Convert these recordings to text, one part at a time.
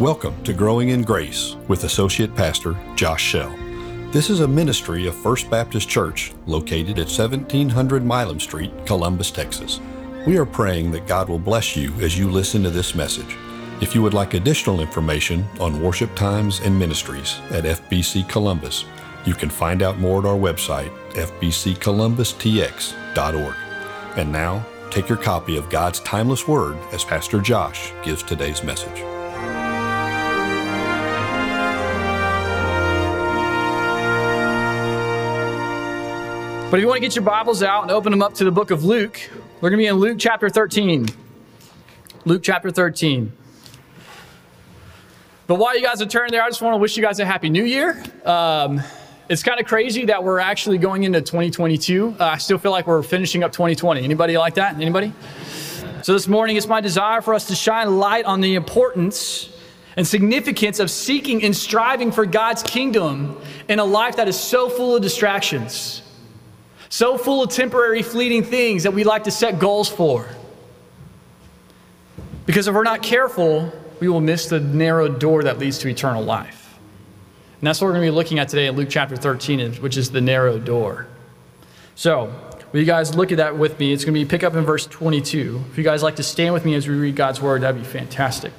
Welcome to Growing in Grace with Associate Pastor Josh Shell. This is a ministry of First Baptist Church located at 1700 Milam Street, Columbus, Texas. We are praying that God will bless you as you listen to this message. If you would like additional information on worship times and ministries at FBC Columbus, you can find out more at our website, fbccolumbustx.org. And now, take your copy of God's timeless word as Pastor Josh gives today's message. But if you want to get your Bibles out and open them up to the book of Luke, we're going to be in Luke chapter 13. Luke chapter 13. But while you guys are turning there, I just want to wish you guys a happy new year. Um, it's kind of crazy that we're actually going into 2022. Uh, I still feel like we're finishing up 2020. Anybody like that? Anybody? So this morning, it's my desire for us to shine light on the importance and significance of seeking and striving for God's kingdom in a life that is so full of distractions so full of temporary, fleeting things that we like to set goals for. Because if we're not careful, we will miss the narrow door that leads to eternal life. And that's what we're going to be looking at today in Luke chapter 13, which is the narrow door. So, will you guys look at that with me? It's going to be pick up in verse 22. If you guys like to stand with me as we read God's word, that'd be fantastic.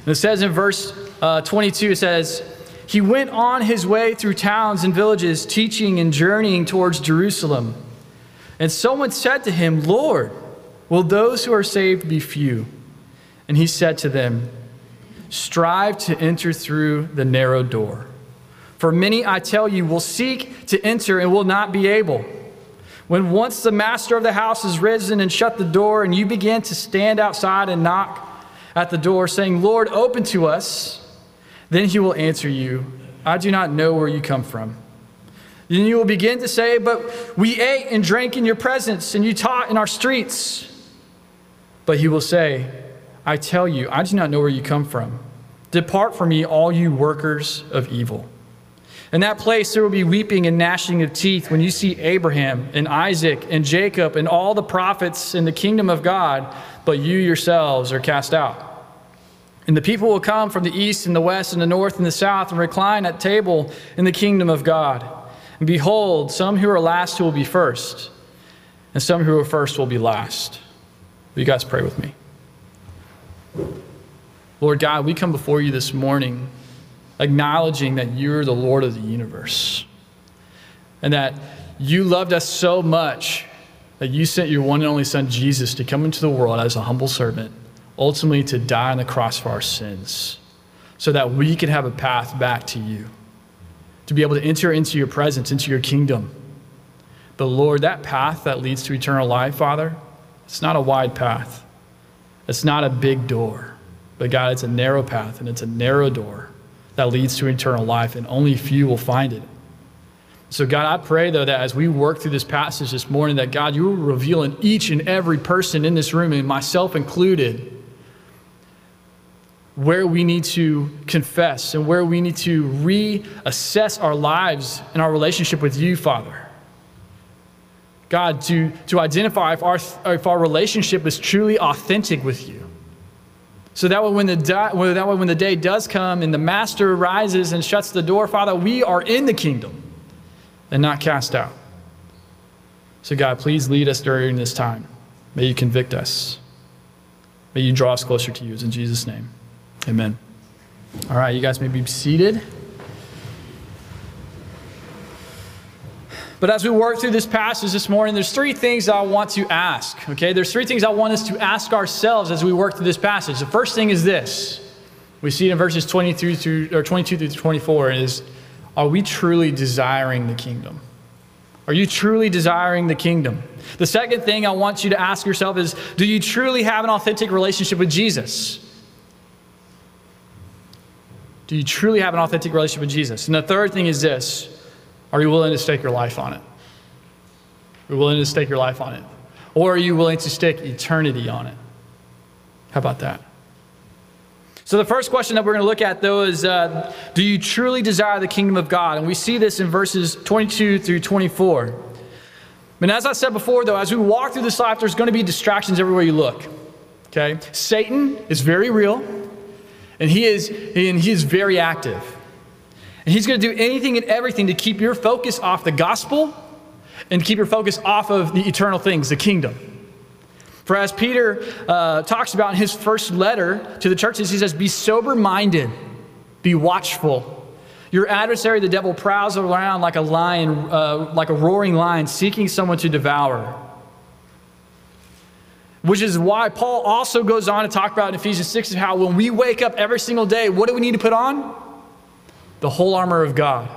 And it says in verse uh, 22, it says, he went on his way through towns and villages, teaching and journeying towards Jerusalem. And someone said to him, Lord, will those who are saved be few? And he said to them, Strive to enter through the narrow door. For many, I tell you, will seek to enter and will not be able. When once the master of the house has risen and shut the door, and you begin to stand outside and knock at the door, saying, Lord, open to us. Then he will answer you, I do not know where you come from. Then you will begin to say, But we ate and drank in your presence, and you taught in our streets. But he will say, I tell you, I do not know where you come from. Depart from me, all you workers of evil. In that place, there will be weeping and gnashing of teeth when you see Abraham and Isaac and Jacob and all the prophets in the kingdom of God, but you yourselves are cast out. And the people will come from the east and the west and the north and the south and recline at table in the kingdom of God. And behold, some who are last will be first, and some who are first will be last. Will you guys pray with me? Lord God, we come before you this morning acknowledging that you're the Lord of the universe and that you loved us so much that you sent your one and only Son, Jesus, to come into the world as a humble servant ultimately to die on the cross for our sins so that we can have a path back to you, to be able to enter into your presence, into your kingdom. But Lord, that path that leads to eternal life, Father, it's not a wide path. It's not a big door. But God, it's a narrow path and it's a narrow door that leads to eternal life, and only few will find it. So, God, I pray, though, that as we work through this passage this morning, that God, you will reveal in each and every person in this room, and myself included, where we need to confess and where we need to reassess our lives and our relationship with you, Father. God, to, to identify if our, if our relationship is truly authentic with you. So that way, when the, that way, when the day does come and the master rises and shuts the door, Father, we are in the kingdom and not cast out. So, God, please lead us during this time. May you convict us. May you draw us closer to you. In Jesus' name. Amen. All right, you guys may be seated. But as we work through this passage this morning, there's three things I want to ask. Okay, there's three things I want us to ask ourselves as we work through this passage. The first thing is this: we see it in verses 23 through or 22 through 24 is, are we truly desiring the kingdom? Are you truly desiring the kingdom? The second thing I want you to ask yourself is, do you truly have an authentic relationship with Jesus? Do you truly have an authentic relationship with Jesus? And the third thing is this are you willing to stake your life on it? Are you willing to stake your life on it? Or are you willing to stake eternity on it? How about that? So, the first question that we're going to look at, though, is uh, Do you truly desire the kingdom of God? And we see this in verses 22 through 24. And as I said before, though, as we walk through this life, there's going to be distractions everywhere you look. Okay? Satan is very real, and he is, and he is very active. And he's going to do anything and everything to keep your focus off the gospel and keep your focus off of the eternal things, the kingdom. For as Peter uh, talks about in his first letter to the churches, he says, Be sober minded, be watchful. Your adversary, the devil, prowls around like a lion, uh, like a roaring lion, seeking someone to devour. Which is why Paul also goes on to talk about in Ephesians 6 of how when we wake up every single day, what do we need to put on? The whole armor of God.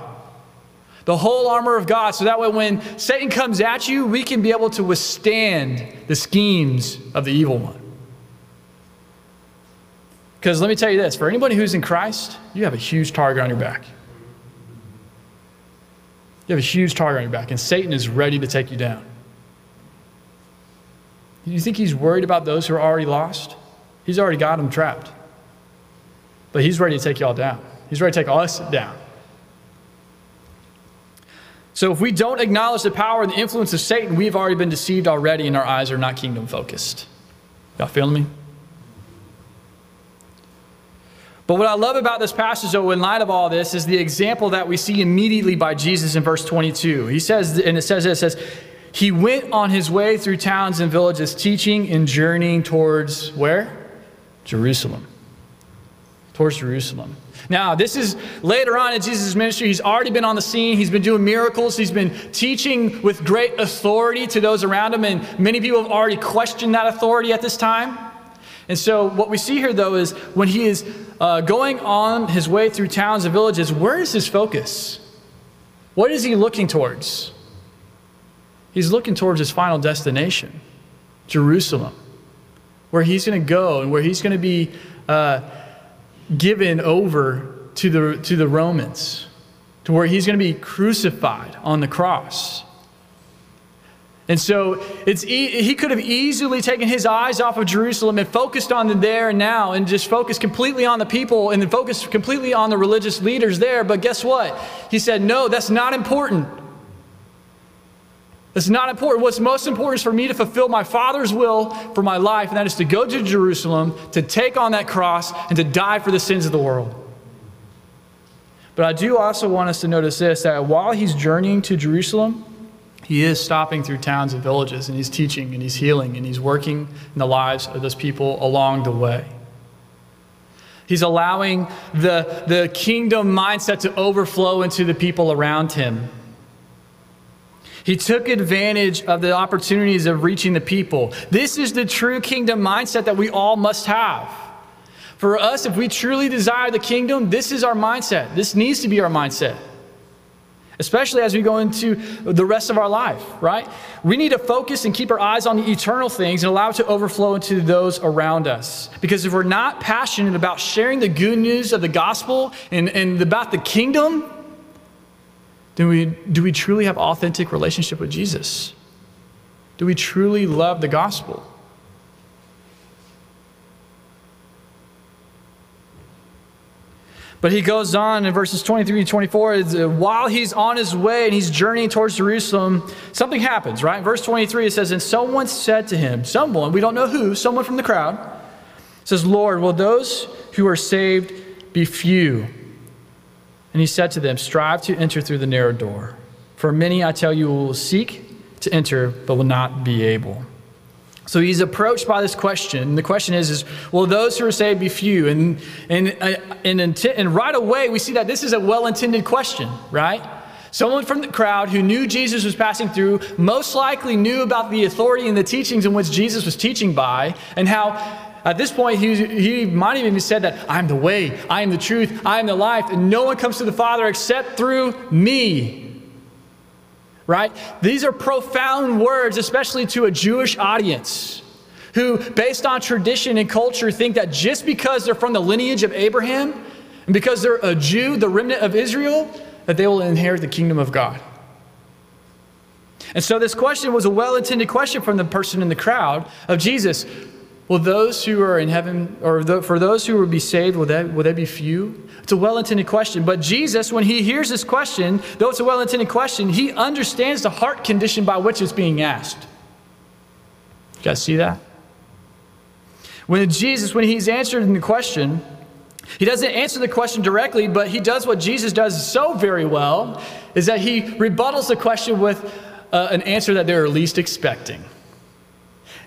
The whole armor of God, so that way when Satan comes at you, we can be able to withstand the schemes of the evil one. Because let me tell you this for anybody who's in Christ, you have a huge target on your back. You have a huge target on your back, and Satan is ready to take you down. You think he's worried about those who are already lost? He's already got them trapped. But he's ready to take you all down. He's ready to take us down. So if we don't acknowledge the power and the influence of Satan, we've already been deceived already, and our eyes are not kingdom focused. Y'all feeling me? But what I love about this passage, though, in light of all this, is the example that we see immediately by Jesus in verse 22. He says, and it says it says, He went on his way through towns and villages, teaching and journeying towards where? Jerusalem. Towards Jerusalem. Now, this is later on in Jesus' ministry. He's already been on the scene. He's been doing miracles. He's been teaching with great authority to those around him. And many people have already questioned that authority at this time. And so, what we see here, though, is when he is uh, going on his way through towns and villages, where is his focus? What is he looking towards? He's looking towards his final destination, Jerusalem, where he's going to go and where he's going to be uh, given over to the, to the Romans, to where he's going to be crucified on the cross. And so it's e- he could have easily taken his eyes off of Jerusalem and focused on the there and now and just focused completely on the people and then focused completely on the religious leaders there. But guess what? He said, no, that's not important. That's not important. What's most important is for me to fulfill my Father's will for my life, and that is to go to Jerusalem, to take on that cross, and to die for the sins of the world. But I do also want us to notice this that while he's journeying to Jerusalem, he is stopping through towns and villages and he's teaching and he's healing and he's working in the lives of those people along the way. He's allowing the, the kingdom mindset to overflow into the people around him. He took advantage of the opportunities of reaching the people. This is the true kingdom mindset that we all must have. For us, if we truly desire the kingdom, this is our mindset. This needs to be our mindset especially as we go into the rest of our life, right? We need to focus and keep our eyes on the eternal things and allow it to overflow into those around us. Because if we're not passionate about sharing the good news of the gospel and, and about the kingdom, then we, do we truly have authentic relationship with Jesus? Do we truly love the gospel? But he goes on in verses 23 and 24, uh, while he's on his way and he's journeying towards Jerusalem, something happens, right? In verse 23, it says, And someone said to him, someone, we don't know who, someone from the crowd, says, Lord, will those who are saved be few? And he said to them, Strive to enter through the narrow door. For many, I tell you, will seek to enter, but will not be able. So he's approached by this question. The question is, is will those who are saved be few? And, and, uh, and, and right away, we see that this is a well intended question, right? Someone from the crowd who knew Jesus was passing through most likely knew about the authority and the teachings in which Jesus was teaching by, and how at this point he, he might have even said that I am the way, I am the truth, I am the life, and no one comes to the Father except through me right? These are profound words, especially to a Jewish audience who, based on tradition and culture, think that just because they're from the lineage of Abraham and because they're a Jew, the remnant of Israel, that they will inherit the kingdom of God. And so, this question was a well intended question from the person in the crowd of Jesus Will those who are in heaven, or the, for those who will be saved, will that, will they be few? It's a well intended question. But Jesus, when he hears this question, though it's a well intended question, he understands the heart condition by which it's being asked. You guys see that? When Jesus, when he's answering the question, he doesn't answer the question directly, but he does what Jesus does so very well is that he rebuttals the question with uh, an answer that they're least expecting.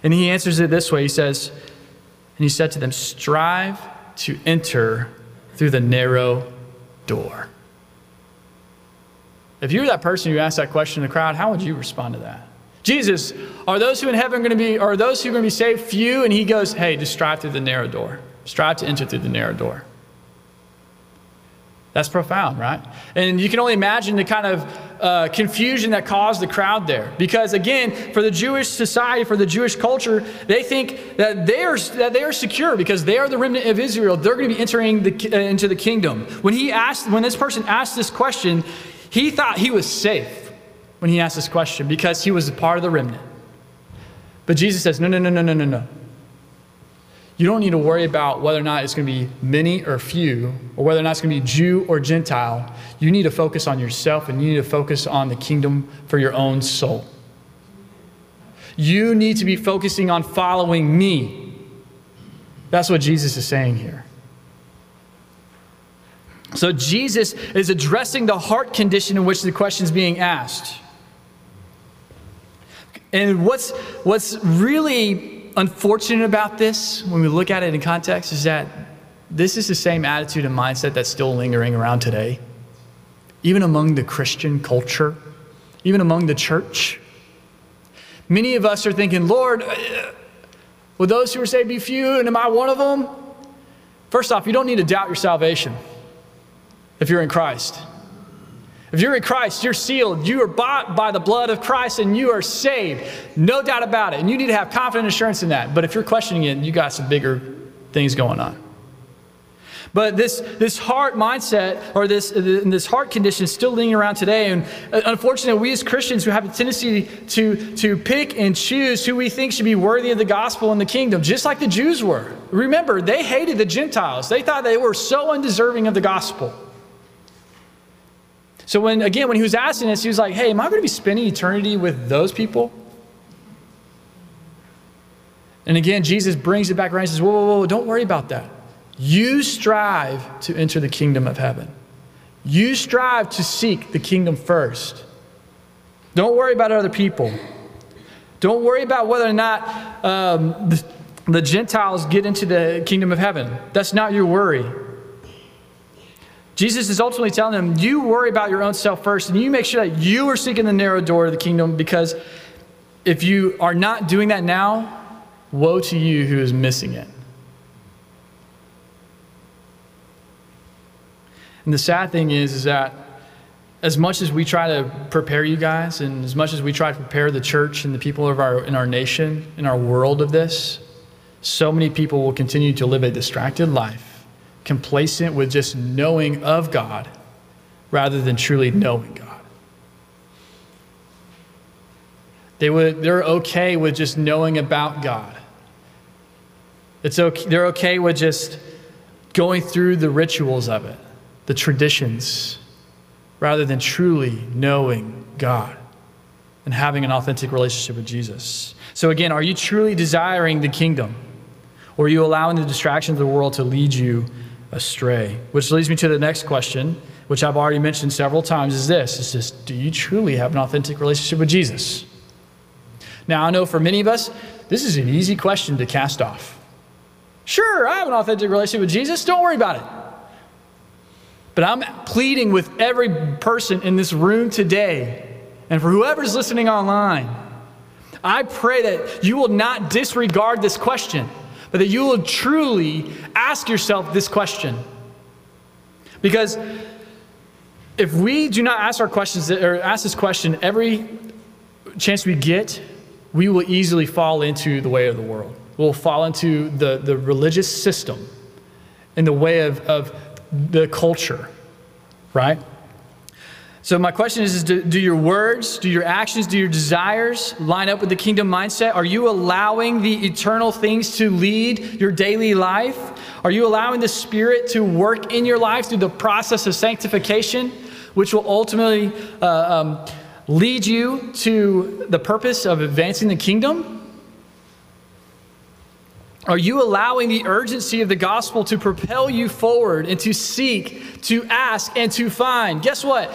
And he answers it this way He says, And he said to them, Strive to enter through the narrow door. If you were that person who asked that question in the crowd, how would you respond to that? Jesus, are those who in heaven going to be, are those who are going to be saved few? And he goes, hey, just strive through the narrow door. Strive to enter through the narrow door. That's profound, right? And you can only imagine the kind of uh, confusion that caused the crowd there. Because again, for the Jewish society, for the Jewish culture, they think that they are, that they are secure because they are the remnant of Israel. They're going to be entering the, uh, into the kingdom. When he asked, when this person asked this question, he thought he was safe when he asked this question because he was a part of the remnant. But Jesus says, no, no, no, no, no, no, no. You don't need to worry about whether or not it's going to be many or few, or whether or not it's going to be Jew or Gentile. You need to focus on yourself and you need to focus on the kingdom for your own soul. You need to be focusing on following me. That's what Jesus is saying here. So Jesus is addressing the heart condition in which the question is being asked. And what's, what's really unfortunate about this, when we look at it in context, is that this is the same attitude and mindset that's still lingering around today, even among the Christian culture, even among the church. Many of us are thinking, Lord, uh, will those who are saved be few, and am I one of them? First off, you don't need to doubt your salvation if you're in Christ. If you're in Christ, you're sealed. You are bought by the blood of Christ and you are saved. No doubt about it. And you need to have confident assurance in that. But if you're questioning it, you got some bigger things going on. But this, this heart mindset or this, this heart condition is still lingering around today. And unfortunately, we as Christians who have a tendency to, to pick and choose who we think should be worthy of the gospel and the kingdom, just like the Jews were. Remember, they hated the Gentiles, they thought they were so undeserving of the gospel. So when again, when he was asking this, he was like, "Hey, am I going to be spending eternity with those people?" And again, Jesus brings it back around and says, "Whoa, whoa, whoa! Don't worry about that. You strive to enter the kingdom of heaven. You strive to seek the kingdom first. Don't worry about other people. Don't worry about whether or not um, the, the Gentiles get into the kingdom of heaven. That's not your worry." Jesus is ultimately telling them, you worry about your own self first, and you make sure that you are seeking the narrow door of the kingdom because if you are not doing that now, woe to you who is missing it. And the sad thing is, is that as much as we try to prepare you guys, and as much as we try to prepare the church and the people of our in our nation, in our world of this, so many people will continue to live a distracted life complacent with just knowing of God rather than truly knowing God. They would, they're okay with just knowing about God. It's okay, they're okay with just going through the rituals of it, the traditions, rather than truly knowing God and having an authentic relationship with Jesus. So, again, are you truly desiring the kingdom? Or are you allowing the distractions of the world to lead you astray. Which leads me to the next question, which I've already mentioned several times, is this. It's this do you truly have an authentic relationship with Jesus? Now, I know for many of us, this is an easy question to cast off. Sure, I have an authentic relationship with Jesus. Don't worry about it. But I'm pleading with every person in this room today, and for whoever's listening online, I pray that you will not disregard this question that you will truly ask yourself this question. Because if we do not ask our questions or ask this question every chance we get, we will easily fall into the way of the world. We'll fall into the, the religious system in the way of, of the culture, right? So, my question is, is do, do, your words, do your actions, do your desires line up with the kingdom mindset? Are you allowing the eternal things to lead your daily life? Are you allowing the Spirit to work in your life through the process of sanctification, which will ultimately uh, um, lead you to the purpose of advancing the kingdom? Are you allowing the urgency of the gospel to propel you forward and to seek, to ask, and to find? Guess what?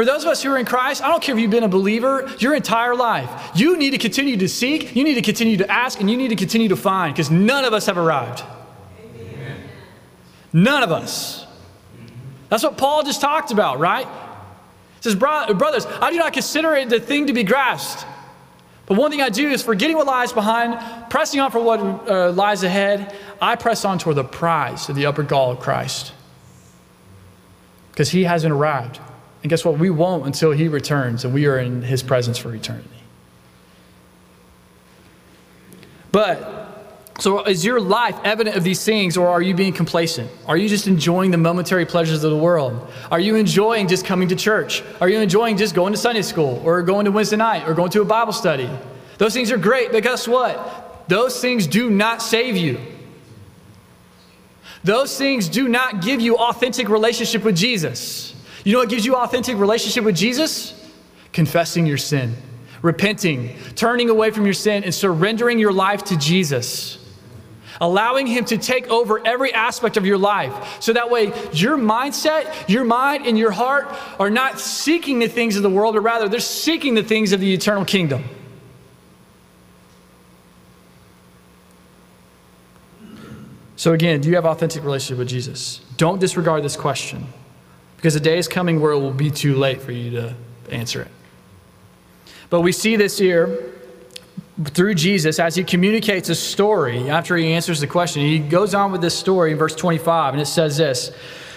For those of us who are in Christ, I don't care if you've been a believer your entire life. You need to continue to seek, you need to continue to ask, and you need to continue to find because none of us have arrived. Amen. None of us. That's what Paul just talked about, right? He says, Brothers, I do not consider it the thing to be grasped. But one thing I do is forgetting what lies behind, pressing on for what uh, lies ahead, I press on toward the prize of the upper call of Christ. Because he hasn't arrived. And guess what? We won't until he returns and we are in his presence for eternity. But so, is your life evident of these things, or are you being complacent? Are you just enjoying the momentary pleasures of the world? Are you enjoying just coming to church? Are you enjoying just going to Sunday school, or going to Wednesday night, or going to a Bible study? Those things are great, but guess what? Those things do not save you. Those things do not give you authentic relationship with Jesus. You know what gives you authentic relationship with Jesus? Confessing your sin, repenting, turning away from your sin, and surrendering your life to Jesus allowing Him to take over every aspect of your life. So that way, your mindset, your mind, and your heart are not seeking the things of the world, but rather they're seeking the things of the eternal kingdom. So, again, do you have authentic relationship with Jesus? Don't disregard this question because the day is coming where it will be too late for you to answer it. But we see this here through Jesus as he communicates a story after he answers the question. He goes on with this story in verse 25, and it says this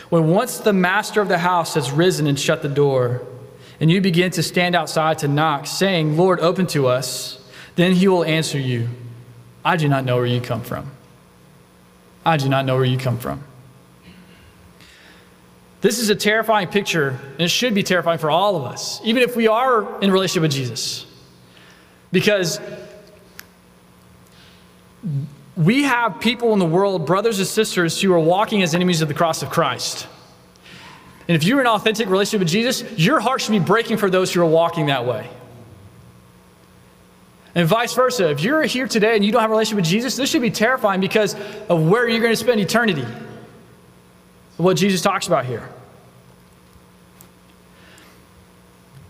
When once the master of the house has risen and shut the door, and you begin to stand outside to knock, saying, Lord, open to us, then he will answer you, I do not know where you come from. I do not know where you come from. This is a terrifying picture, and it should be terrifying for all of us, even if we are in relationship with Jesus. Because we have people in the world, brothers and sisters, who are walking as enemies of the cross of Christ. And if you're in an authentic relationship with Jesus, your heart should be breaking for those who are walking that way. And vice versa. If you're here today and you don't have a relationship with Jesus, this should be terrifying because of where you're going to spend eternity. What Jesus talks about here.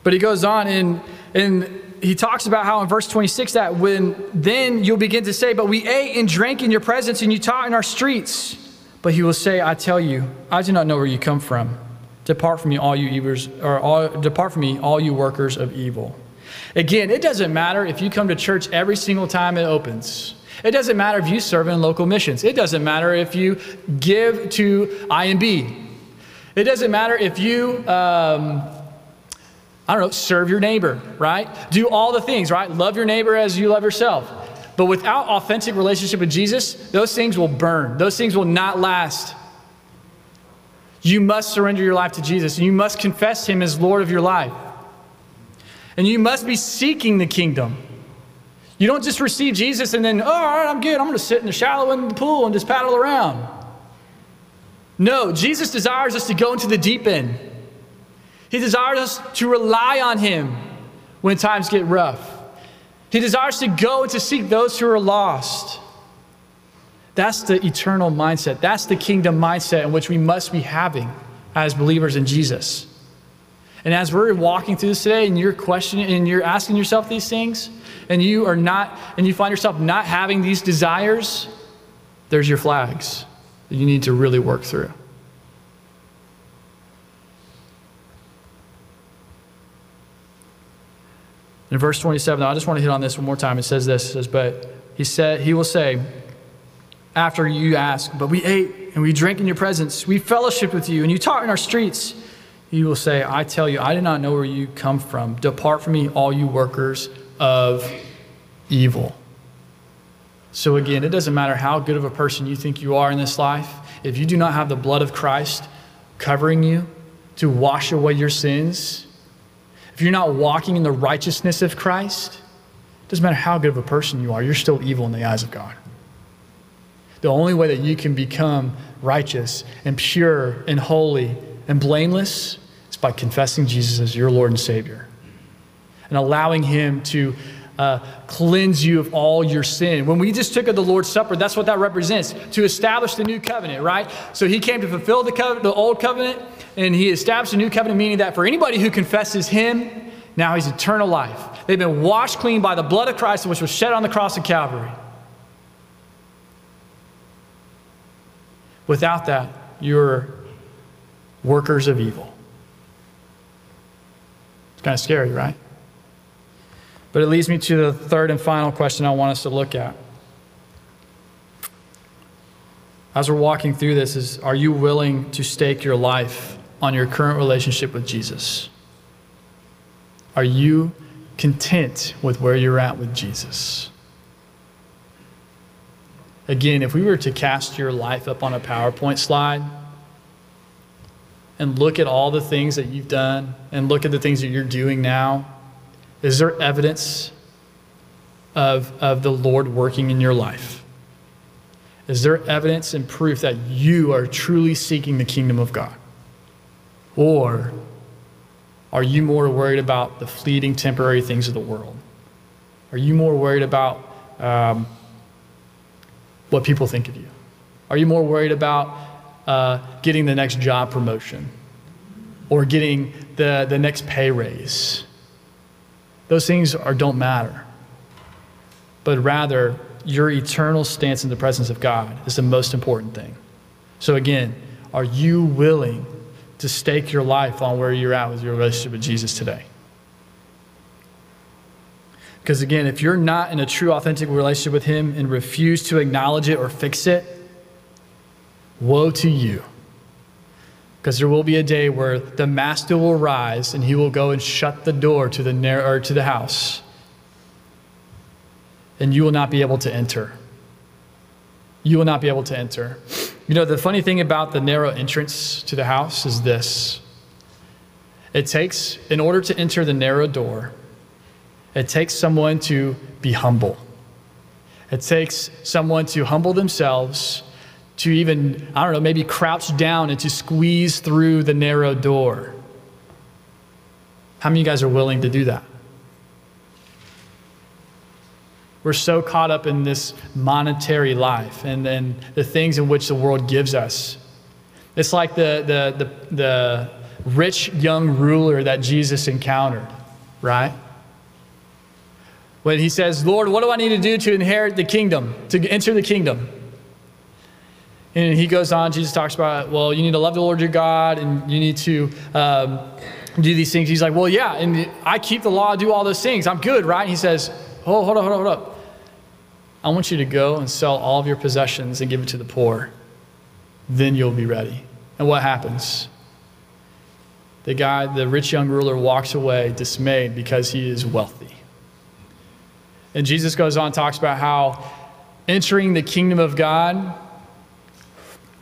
But he goes on and, and he talks about how in verse 26 that when then you'll begin to say, But we ate and drank in your presence and you taught in our streets. But he will say, I tell you, I do not know where you come from. Depart from me, all you evers, or all, depart from me, all you workers of evil. Again, it doesn't matter if you come to church every single time it opens. It doesn't matter if you serve in local missions. It doesn't matter if you give to IMB. It doesn't matter if you um, I don't know, serve your neighbor, right? Do all the things, right? Love your neighbor as you love yourself. But without authentic relationship with Jesus, those things will burn. Those things will not last. You must surrender your life to Jesus. You must confess him as Lord of your life. And you must be seeking the kingdom. You don't just receive Jesus and then, oh, all right, I'm good. I'm going to sit in the shallow end of the pool and just paddle around. No, Jesus desires us to go into the deep end. He desires us to rely on Him when times get rough. He desires to go and to seek those who are lost. That's the eternal mindset. That's the kingdom mindset in which we must be having as believers in Jesus. And as we're walking through this today and you're questioning and you're asking yourself these things, and you are not, and you find yourself not having these desires, there's your flags that you need to really work through. In verse 27, I just want to hit on this one more time. It says this, it says, but he said, he will say, after you ask, but we ate and we drank in your presence, we fellowshiped with you, and you taught in our streets. He will say, I tell you, I do not know where you come from. Depart from me, all you workers of evil. So again, it doesn't matter how good of a person you think you are in this life, if you do not have the blood of Christ covering you to wash away your sins, if you're not walking in the righteousness of Christ, it doesn't matter how good of a person you are, you're still evil in the eyes of God. The only way that you can become righteous and pure and holy and blameless is by confessing Jesus as your Lord and Savior and allowing Him to uh, cleanse you of all your sin. When we just took of the Lord's Supper, that's what that represents to establish the new covenant, right? So he came to fulfill the, the old covenant, and he established a new covenant, meaning that for anybody who confesses him, now he's eternal life. They've been washed clean by the blood of Christ, which was shed on the cross of Calvary. Without that, you're workers of evil. Kind of scary, right? But it leads me to the third and final question I want us to look at. As we're walking through this is are you willing to stake your life on your current relationship with Jesus? Are you content with where you're at with Jesus? Again, if we were to cast your life up on a PowerPoint slide and look at all the things that you've done and look at the things that you're doing now, is there evidence of, of the Lord working in your life? Is there evidence and proof that you are truly seeking the kingdom of God? Or are you more worried about the fleeting, temporary things of the world? Are you more worried about um, what people think of you? Are you more worried about uh, getting the next job promotion or getting the, the next pay raise? Those things are, don't matter. But rather, your eternal stance in the presence of God is the most important thing. So, again, are you willing to stake your life on where you're at with your relationship with Jesus today? Because again, if you're not in a true, authentic relationship with Him and refuse to acknowledge it or fix it, woe to you. Because there will be a day where the master will rise and he will go and shut the door to the, narrow, or to the house, and you will not be able to enter. You will not be able to enter. You know, the funny thing about the narrow entrance to the house is this it takes, in order to enter the narrow door, it takes someone to be humble. It takes someone to humble themselves to even, I don't know, maybe crouch down and to squeeze through the narrow door. How many of you guys are willing to do that? We're so caught up in this monetary life and then the things in which the world gives us. It's like the, the, the, the rich young ruler that Jesus encountered, right? When he says, Lord, what do I need to do to inherit the kingdom, to enter the kingdom? And he goes on, Jesus talks about, well, you need to love the Lord your God and you need to um, do these things. He's like, well, yeah, and I keep the law, do all those things. I'm good, right? And he says, oh, hold on, hold on, hold up. I want you to go and sell all of your possessions and give it to the poor. Then you'll be ready. And what happens? The guy, the rich young ruler, walks away dismayed because he is wealthy. And Jesus goes on, talks about how entering the kingdom of God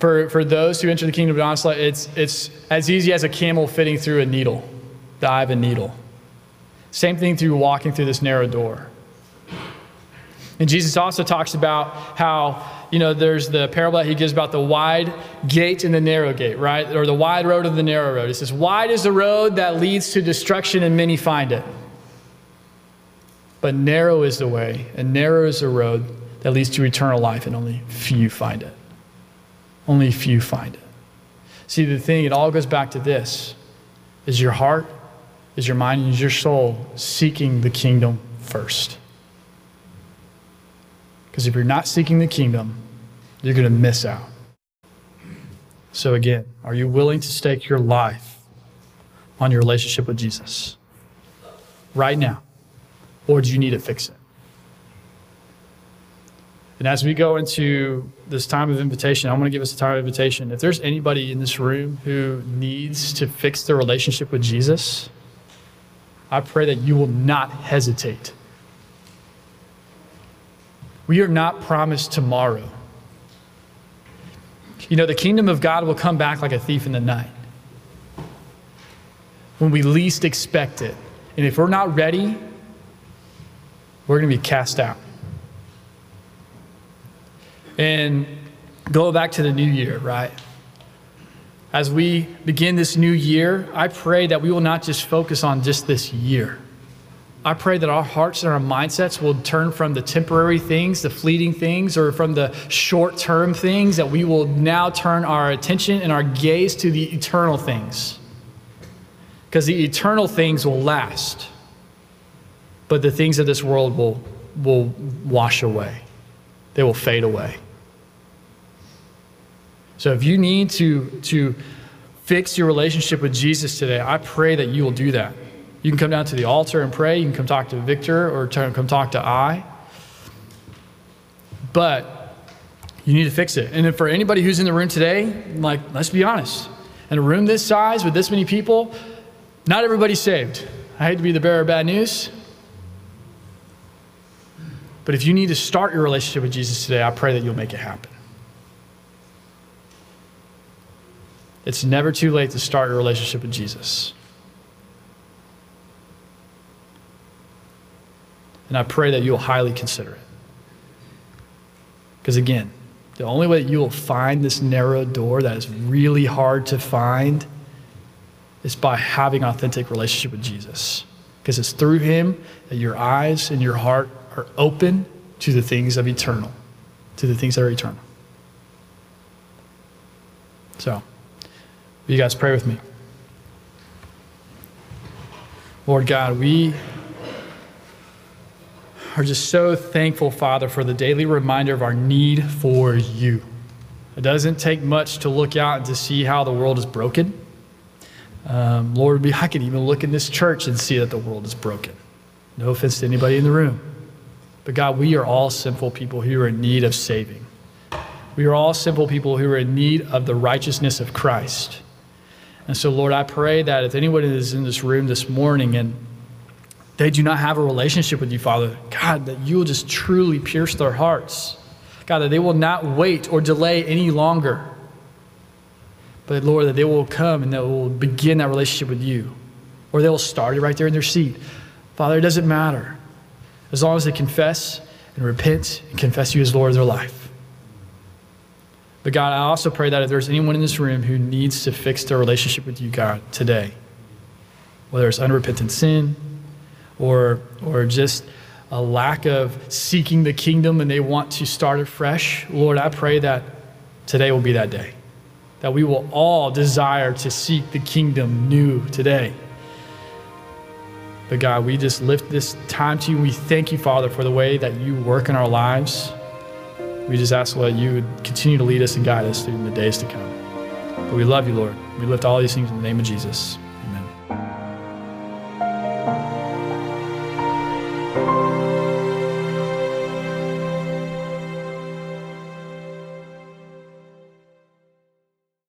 for, for those who enter the kingdom of God, it's, it's as easy as a camel fitting through a needle, the eye of a needle. Same thing through walking through this narrow door. And Jesus also talks about how, you know, there's the parable that he gives about the wide gate and the narrow gate, right? Or the wide road and the narrow road. He says, Wide is the road that leads to destruction, and many find it. But narrow is the way, and narrow is the road that leads to eternal life, and only few find it. Only few find it. See, the thing, it all goes back to this is your heart, is your mind, is your soul seeking the kingdom first? Because if you're not seeking the kingdom, you're going to miss out. So, again, are you willing to stake your life on your relationship with Jesus right now? Or do you need to fix it? And as we go into this time of invitation, I want to give us a time of invitation. If there's anybody in this room who needs to fix their relationship with Jesus, I pray that you will not hesitate. We are not promised tomorrow. You know, the kingdom of God will come back like a thief in the night when we least expect it. And if we're not ready, we're going to be cast out. And go back to the new year, right? As we begin this new year, I pray that we will not just focus on just this year, I pray that our hearts and our mindsets will turn from the temporary things, the fleeting things, or from the short term things, that we will now turn our attention and our gaze to the eternal things. Because the eternal things will last, but the things of this world will, will wash away, they will fade away. So if you need to, to fix your relationship with Jesus today, I pray that you will do that. You can come down to the altar and pray. You can come talk to Victor or come talk to I. But you need to fix it. And for anybody who's in the room today, like, let's be honest. In a room this size with this many people, not everybody's saved. I hate to be the bearer of bad news. But if you need to start your relationship with Jesus today, I pray that you'll make it happen. It's never too late to start your relationship with Jesus. And I pray that you'll highly consider it. Because again, the only way that you will find this narrow door that is really hard to find is by having an authentic relationship with Jesus. Because it's through him that your eyes and your heart are open to the things of eternal, to the things that are eternal. So, will you guys pray with me? Lord God, we are just so thankful, Father, for the daily reminder of our need for you. It doesn't take much to look out and to see how the world is broken. Um, Lord, I can even look in this church and see that the world is broken. No offense to anybody in the room. But God, we are all sinful people who are in need of saving. We are all simple people who are in need of the righteousness of Christ. And so, Lord, I pray that if anyone is in this room this morning and they do not have a relationship with you, Father, God, that you will just truly pierce their hearts. God, that they will not wait or delay any longer. But Lord, that they will come and they will begin that relationship with you. Or they will start it right there in their seat. Father, it doesn't matter. As long as they confess and repent and confess you as Lord of their life. But God, I also pray that if there's anyone in this room who needs to fix their relationship with you, God, today, whether it's unrepentant sin, or, or just a lack of seeking the kingdom and they want to start afresh, Lord, I pray that today will be that day. That we will all desire to seek the kingdom new today. But God, we just lift this time to you. We thank you, Father, for the way that you work in our lives. We just ask, Lord, you would continue to lead us and guide us through the days to come. But we love you, Lord. We lift all these things in the name of Jesus.